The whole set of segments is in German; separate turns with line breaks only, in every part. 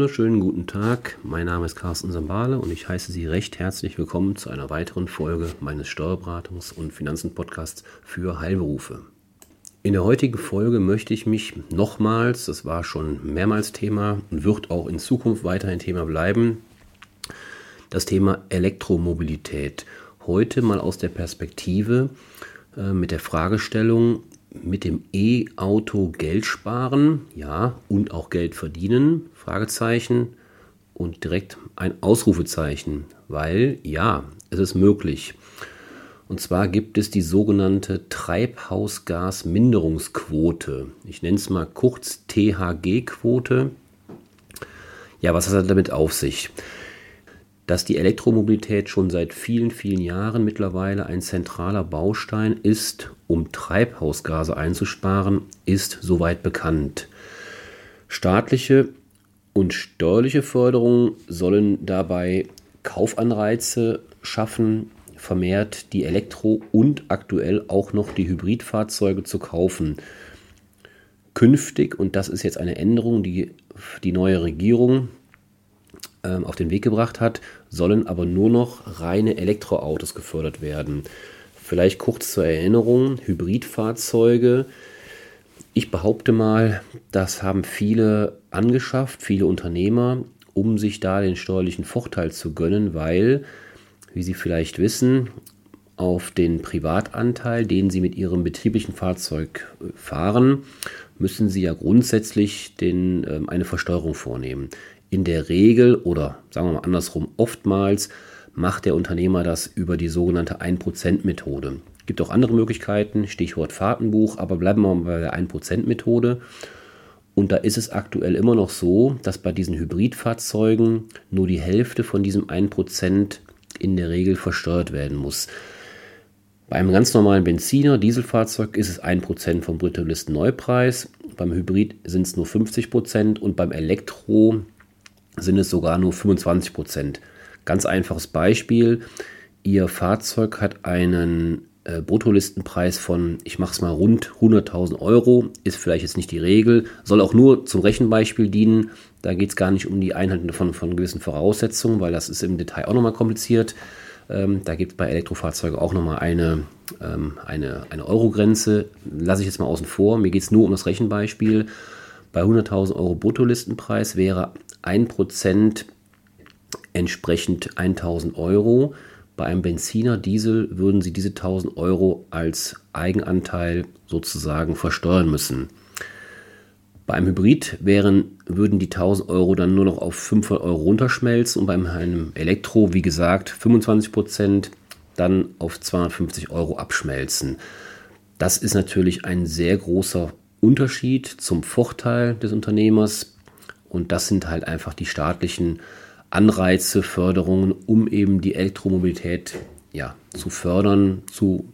Wunderschönen guten Tag. Mein Name ist Carsten Sambale und ich heiße Sie recht herzlich willkommen zu einer weiteren Folge meines Steuerberatungs- und Finanzen-Podcasts für Heilberufe. In der heutigen Folge möchte ich mich nochmals, das war schon mehrmals Thema und wird auch in Zukunft weiterhin Thema bleiben, das Thema Elektromobilität. Heute mal aus der Perspektive äh, mit der Fragestellung, mit dem E-Auto Geld sparen, ja, und auch Geld verdienen, Fragezeichen und direkt ein Ausrufezeichen, weil ja, es ist möglich. Und zwar gibt es die sogenannte Treibhausgasminderungsquote. Ich nenne es mal kurz THG-Quote. Ja, was hat das damit auf sich? dass die Elektromobilität schon seit vielen, vielen Jahren mittlerweile ein zentraler Baustein ist, um Treibhausgase einzusparen, ist soweit bekannt. Staatliche und steuerliche Förderungen sollen dabei Kaufanreize schaffen, vermehrt die Elektro- und aktuell auch noch die Hybridfahrzeuge zu kaufen. Künftig, und das ist jetzt eine Änderung, die die neue Regierung ähm, auf den Weg gebracht hat, sollen aber nur noch reine Elektroautos gefördert werden. Vielleicht kurz zur Erinnerung, Hybridfahrzeuge. Ich behaupte mal, das haben viele angeschafft, viele Unternehmer, um sich da den steuerlichen Vorteil zu gönnen, weil, wie Sie vielleicht wissen, auf den Privatanteil, den Sie mit Ihrem betrieblichen Fahrzeug fahren, müssen Sie ja grundsätzlich den, äh, eine Versteuerung vornehmen. In der Regel oder sagen wir mal andersrum, oftmals macht der Unternehmer das über die sogenannte 1%-Methode. Es Gibt auch andere Möglichkeiten, Stichwort Fahrtenbuch, aber bleiben wir bei der 1%-Methode. Und da ist es aktuell immer noch so, dass bei diesen Hybridfahrzeugen nur die Hälfte von diesem 1% in der Regel versteuert werden muss. Bei einem ganz normalen Benziner, Dieselfahrzeug ist es 1% vom Bruttolisteneupreis, beim Hybrid sind es nur 50% und beim Elektro sind es sogar nur 25 Prozent. Ganz einfaches Beispiel. Ihr Fahrzeug hat einen äh, Bruttolistenpreis von, ich mache es mal rund 100.000 Euro, ist vielleicht jetzt nicht die Regel, soll auch nur zum Rechenbeispiel dienen. Da geht es gar nicht um die Einhaltung von, von gewissen Voraussetzungen, weil das ist im Detail auch nochmal kompliziert. Ähm, da gibt es bei Elektrofahrzeugen auch nochmal eine, ähm, eine, eine Euro-Grenze. Lasse ich jetzt mal außen vor. Mir geht es nur um das Rechenbeispiel. Bei 100.000 Euro Bruttolistenpreis wäre 1% entsprechend 1000 Euro. Bei einem Benziner, Diesel würden Sie diese 1000 Euro als Eigenanteil sozusagen versteuern müssen. Bei einem Hybrid wären, würden die 1000 Euro dann nur noch auf 500 Euro runterschmelzen und bei einem Elektro, wie gesagt, 25% dann auf 250 Euro abschmelzen. Das ist natürlich ein sehr großer Unterschied zum Vorteil des Unternehmers. Und das sind halt einfach die staatlichen Anreize, Förderungen, um eben die Elektromobilität ja, zu fördern, zu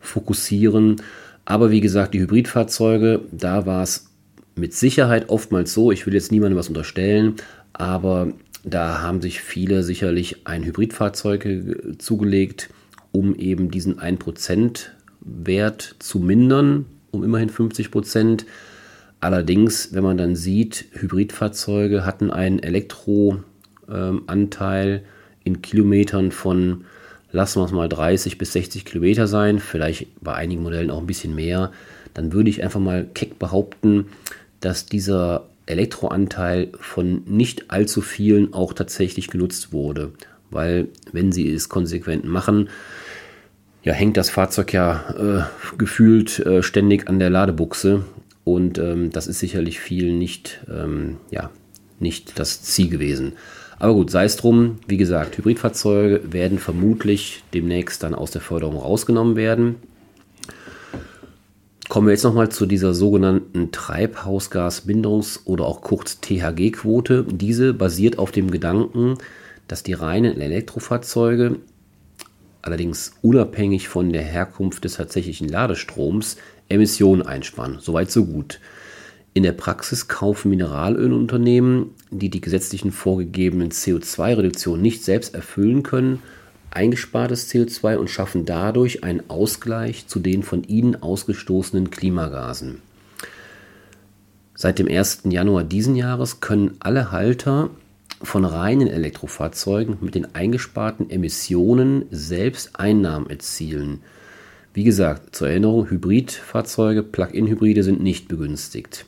fokussieren. Aber wie gesagt, die Hybridfahrzeuge, da war es mit Sicherheit oftmals so, ich will jetzt niemandem was unterstellen, aber da haben sich viele sicherlich ein Hybridfahrzeug zugelegt, um eben diesen 1% Wert zu mindern, um immerhin 50 Prozent. Allerdings, wenn man dann sieht, Hybridfahrzeuge hatten einen Elektroanteil in Kilometern von, lassen wir es mal 30 bis 60 Kilometer sein, vielleicht bei einigen Modellen auch ein bisschen mehr, dann würde ich einfach mal keck behaupten, dass dieser Elektroanteil von nicht allzu vielen auch tatsächlich genutzt wurde. Weil wenn sie es konsequent machen, ja, hängt das Fahrzeug ja äh, gefühlt äh, ständig an der Ladebuchse und ähm, das ist sicherlich viel nicht, ähm, ja, nicht das Ziel gewesen. Aber gut, sei es drum. Wie gesagt, Hybridfahrzeuge werden vermutlich demnächst dann aus der Förderung rausgenommen werden. Kommen wir jetzt nochmal zu dieser sogenannten Treibhausgasbindungs- oder auch kurz THG-Quote. Diese basiert auf dem Gedanken, dass die reinen Elektrofahrzeuge, allerdings unabhängig von der Herkunft des tatsächlichen Ladestroms, Emissionen einsparen. Soweit, so gut. In der Praxis kaufen Mineralölunternehmen, die die gesetzlichen vorgegebenen CO2-Reduktionen nicht selbst erfüllen können, eingespartes CO2 und schaffen dadurch einen Ausgleich zu den von ihnen ausgestoßenen Klimagasen. Seit dem 1. Januar diesen Jahres können alle Halter von reinen Elektrofahrzeugen mit den eingesparten Emissionen selbst Einnahmen erzielen. Wie gesagt, zur Erinnerung, Hybridfahrzeuge, Plug-in-Hybride sind nicht begünstigt.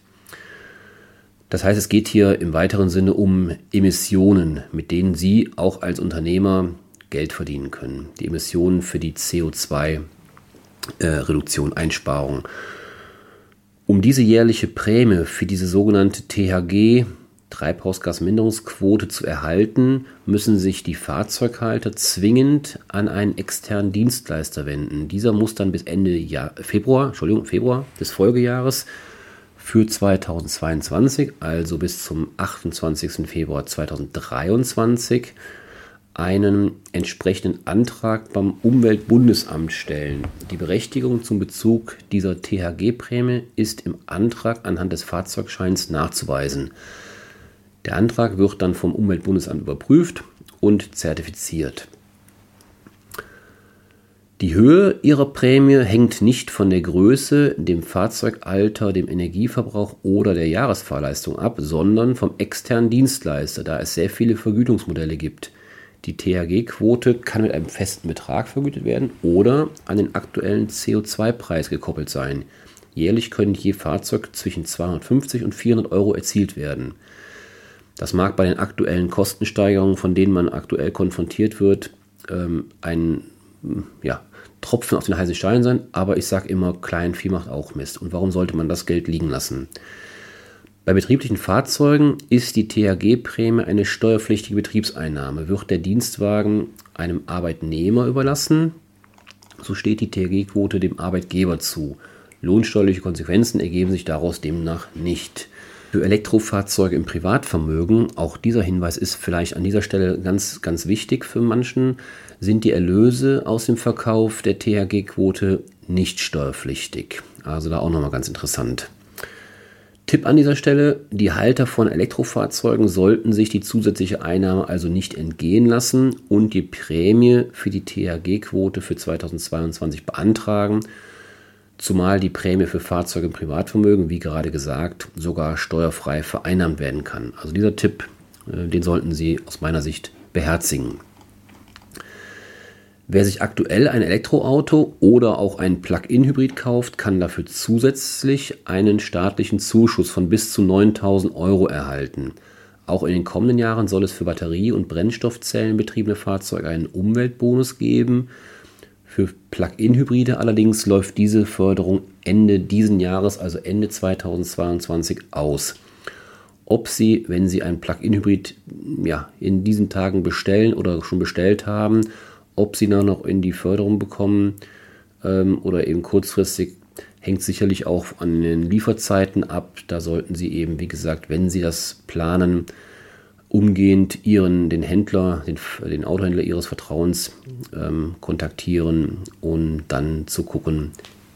Das heißt, es geht hier im weiteren Sinne um Emissionen, mit denen Sie auch als Unternehmer Geld verdienen können. Die Emissionen für die CO2-Reduktion, äh, Einsparung. Um diese jährliche Prämie für diese sogenannte THG, Treibhausgasminderungsquote, zu erhalten, müssen sich die Fahrzeughalter zwingend an einen externen Dienstleister wenden. Dieser muss dann bis Ende Jahr, Februar, Entschuldigung, Februar des Folgejahres für 2022, also bis zum 28. Februar 2023, einen entsprechenden Antrag beim Umweltbundesamt stellen. Die Berechtigung zum Bezug dieser THG-Prämie ist im Antrag anhand des Fahrzeugscheins nachzuweisen. Der Antrag wird dann vom Umweltbundesamt überprüft und zertifiziert. Die Höhe ihrer Prämie hängt nicht von der Größe, dem Fahrzeugalter, dem Energieverbrauch oder der Jahresfahrleistung ab, sondern vom externen Dienstleister, da es sehr viele Vergütungsmodelle gibt. Die THG-Quote kann mit einem festen Betrag vergütet werden oder an den aktuellen CO2-Preis gekoppelt sein. Jährlich können je Fahrzeug zwischen 250 und 400 Euro erzielt werden. Das mag bei den aktuellen Kostensteigerungen, von denen man aktuell konfrontiert wird, ähm, ein ja, Tropfen auf den heißen Stein sein, aber ich sage immer, Kleinvieh macht auch Mist. Und warum sollte man das Geld liegen lassen? Bei betrieblichen Fahrzeugen ist die THG-Prämie eine steuerpflichtige Betriebseinnahme. Wird der Dienstwagen einem Arbeitnehmer überlassen, so steht die THG-Quote dem Arbeitgeber zu. Lohnsteuerliche Konsequenzen ergeben sich daraus demnach nicht. Für Elektrofahrzeuge im Privatvermögen, auch dieser Hinweis ist vielleicht an dieser Stelle ganz, ganz wichtig für manchen, sind die Erlöse aus dem Verkauf der THG-Quote nicht steuerpflichtig. Also da auch nochmal ganz interessant. Tipp an dieser Stelle, die Halter von Elektrofahrzeugen sollten sich die zusätzliche Einnahme also nicht entgehen lassen und die Prämie für die THG-Quote für 2022 beantragen, zumal die Prämie für Fahrzeuge im Privatvermögen, wie gerade gesagt, sogar steuerfrei vereinnahmt werden kann. Also dieser Tipp, äh, den sollten Sie aus meiner Sicht beherzigen. Wer sich aktuell ein Elektroauto oder auch ein Plug-in-Hybrid kauft, kann dafür zusätzlich einen staatlichen Zuschuss von bis zu 9000 Euro erhalten. Auch in den kommenden Jahren soll es für Batterie- und Brennstoffzellenbetriebene Fahrzeuge einen Umweltbonus geben. Für Plug-in-Hybride allerdings läuft diese Förderung Ende diesen Jahres, also Ende 2022, aus. Ob Sie, wenn Sie ein Plug-in-Hybrid ja, in diesen Tagen bestellen oder schon bestellt haben, ob sie da noch in die Förderung bekommen ähm, oder eben kurzfristig, hängt sicherlich auch an den Lieferzeiten ab. Da sollten Sie eben, wie gesagt, wenn Sie das planen, umgehend Ihren, den Händler, den, den Autohändler Ihres Vertrauens ähm, kontaktieren und dann zu gucken,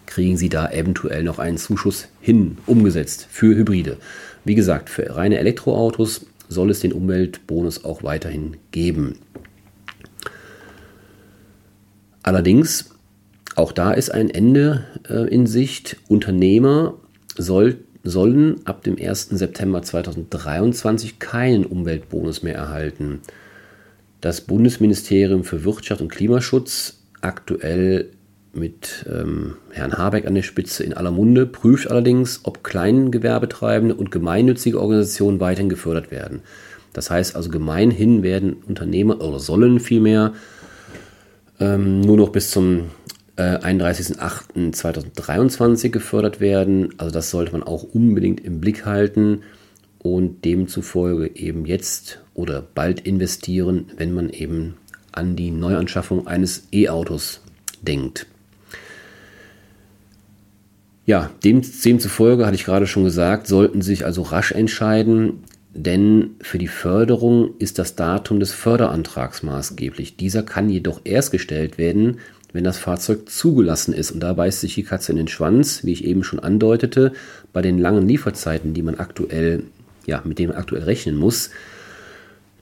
kriegen Sie da eventuell noch einen Zuschuss hin, umgesetzt für Hybride. Wie gesagt, für reine Elektroautos soll es den Umweltbonus auch weiterhin geben. Allerdings, auch da ist ein Ende äh, in Sicht. Unternehmer soll, sollen ab dem 1. September 2023 keinen Umweltbonus mehr erhalten. Das Bundesministerium für Wirtschaft und Klimaschutz, aktuell mit ähm, Herrn Habeck an der Spitze in aller Munde, prüft allerdings, ob Kleingewerbetreibende und gemeinnützige Organisationen weiterhin gefördert werden. Das heißt also, gemeinhin werden Unternehmer oder sollen vielmehr ähm, nur noch bis zum äh, 31.08.2023 gefördert werden. Also das sollte man auch unbedingt im Blick halten und demzufolge eben jetzt oder bald investieren, wenn man eben an die Neuanschaffung eines E-Autos denkt. Ja, dem, demzufolge hatte ich gerade schon gesagt, sollten sich also rasch entscheiden, denn für die Förderung ist das Datum des Förderantrags maßgeblich. Dieser kann jedoch erst gestellt werden, wenn das Fahrzeug zugelassen ist. Und da beißt sich die Katze in den Schwanz, wie ich eben schon andeutete, bei den langen Lieferzeiten, die man aktuell, ja, mit denen man aktuell rechnen muss,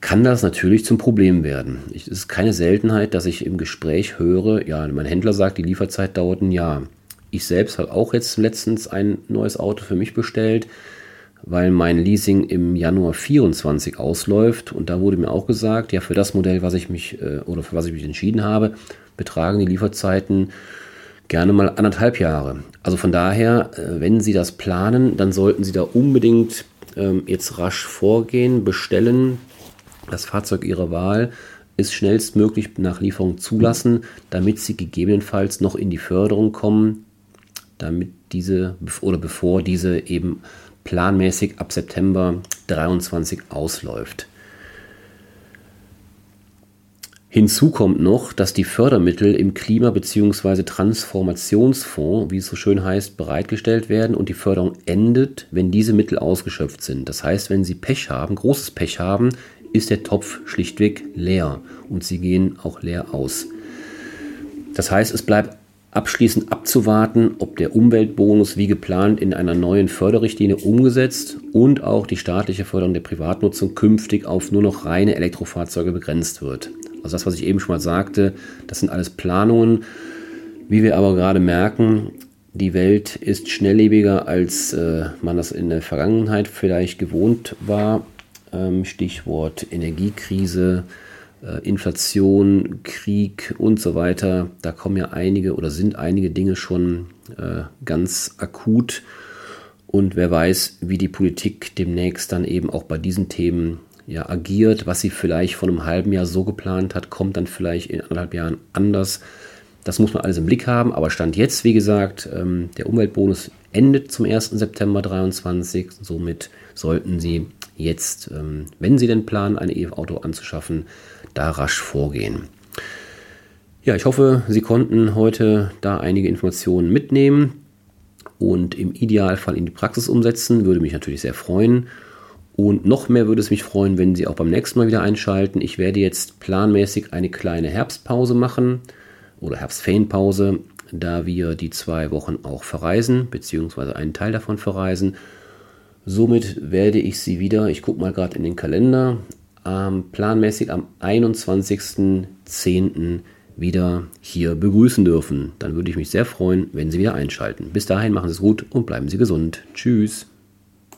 kann das natürlich zum Problem werden. Es ist keine Seltenheit, dass ich im Gespräch höre, ja, mein Händler sagt, die Lieferzeit dauert ein Jahr. Ich selbst habe auch jetzt letztens ein neues Auto für mich bestellt weil mein Leasing im Januar 24 ausläuft und da wurde mir auch gesagt, ja für das Modell, was ich mich äh, oder für was ich mich entschieden habe, betragen die Lieferzeiten gerne mal anderthalb Jahre. Also von daher, äh, wenn Sie das planen, dann sollten Sie da unbedingt ähm, jetzt rasch vorgehen, bestellen, das Fahrzeug Ihrer Wahl ist schnellstmöglich nach Lieferung zulassen, damit Sie gegebenenfalls noch in die Förderung kommen, damit diese oder bevor diese eben planmäßig ab September 23 ausläuft. Hinzu kommt noch, dass die Fördermittel im Klima- bzw. Transformationsfonds, wie es so schön heißt, bereitgestellt werden und die Förderung endet, wenn diese Mittel ausgeschöpft sind. Das heißt, wenn Sie Pech haben, großes Pech haben, ist der Topf schlichtweg leer und Sie gehen auch leer aus. Das heißt, es bleibt abschließend abzuwarten, ob der Umweltbonus wie geplant in einer neuen Förderrichtlinie umgesetzt und auch die staatliche Förderung der Privatnutzung künftig auf nur noch reine Elektrofahrzeuge begrenzt wird. Also das, was ich eben schon mal sagte, das sind alles Planungen. Wie wir aber gerade merken, die Welt ist schnelllebiger, als äh, man das in der Vergangenheit vielleicht gewohnt war. Ähm, Stichwort Energiekrise, äh, Inflation, Krieg und so weiter. Da kommen ja einige oder sind einige Dinge schon äh, ganz akut. Und wer weiß, wie die Politik demnächst dann eben auch bei diesen Themen ja, agiert, was sie vielleicht vor einem halben Jahr so geplant hat, kommt dann vielleicht in anderthalb Jahren anders. Das muss man alles im Blick haben. Aber Stand jetzt, wie gesagt, ähm, der Umweltbonus endet zum 1. September 2023. Somit sollten Sie jetzt, ähm, wenn Sie denn planen, ein E-Auto anzuschaffen, da rasch vorgehen. Ja, ich hoffe, Sie konnten heute da einige Informationen mitnehmen und im Idealfall in die Praxis umsetzen. Würde mich natürlich sehr freuen. Und noch mehr würde es mich freuen, wenn Sie auch beim nächsten Mal wieder einschalten. Ich werde jetzt planmäßig eine kleine Herbstpause machen oder Herbstferienpause, da wir die zwei Wochen auch verreisen, beziehungsweise einen Teil davon verreisen. Somit werde ich Sie wieder, ich gucke mal gerade in den Kalender, ähm, planmäßig am 21.10. wieder hier begrüßen dürfen. Dann würde ich mich sehr freuen, wenn Sie wieder einschalten. Bis dahin machen Sie es gut und bleiben Sie gesund. Tschüss.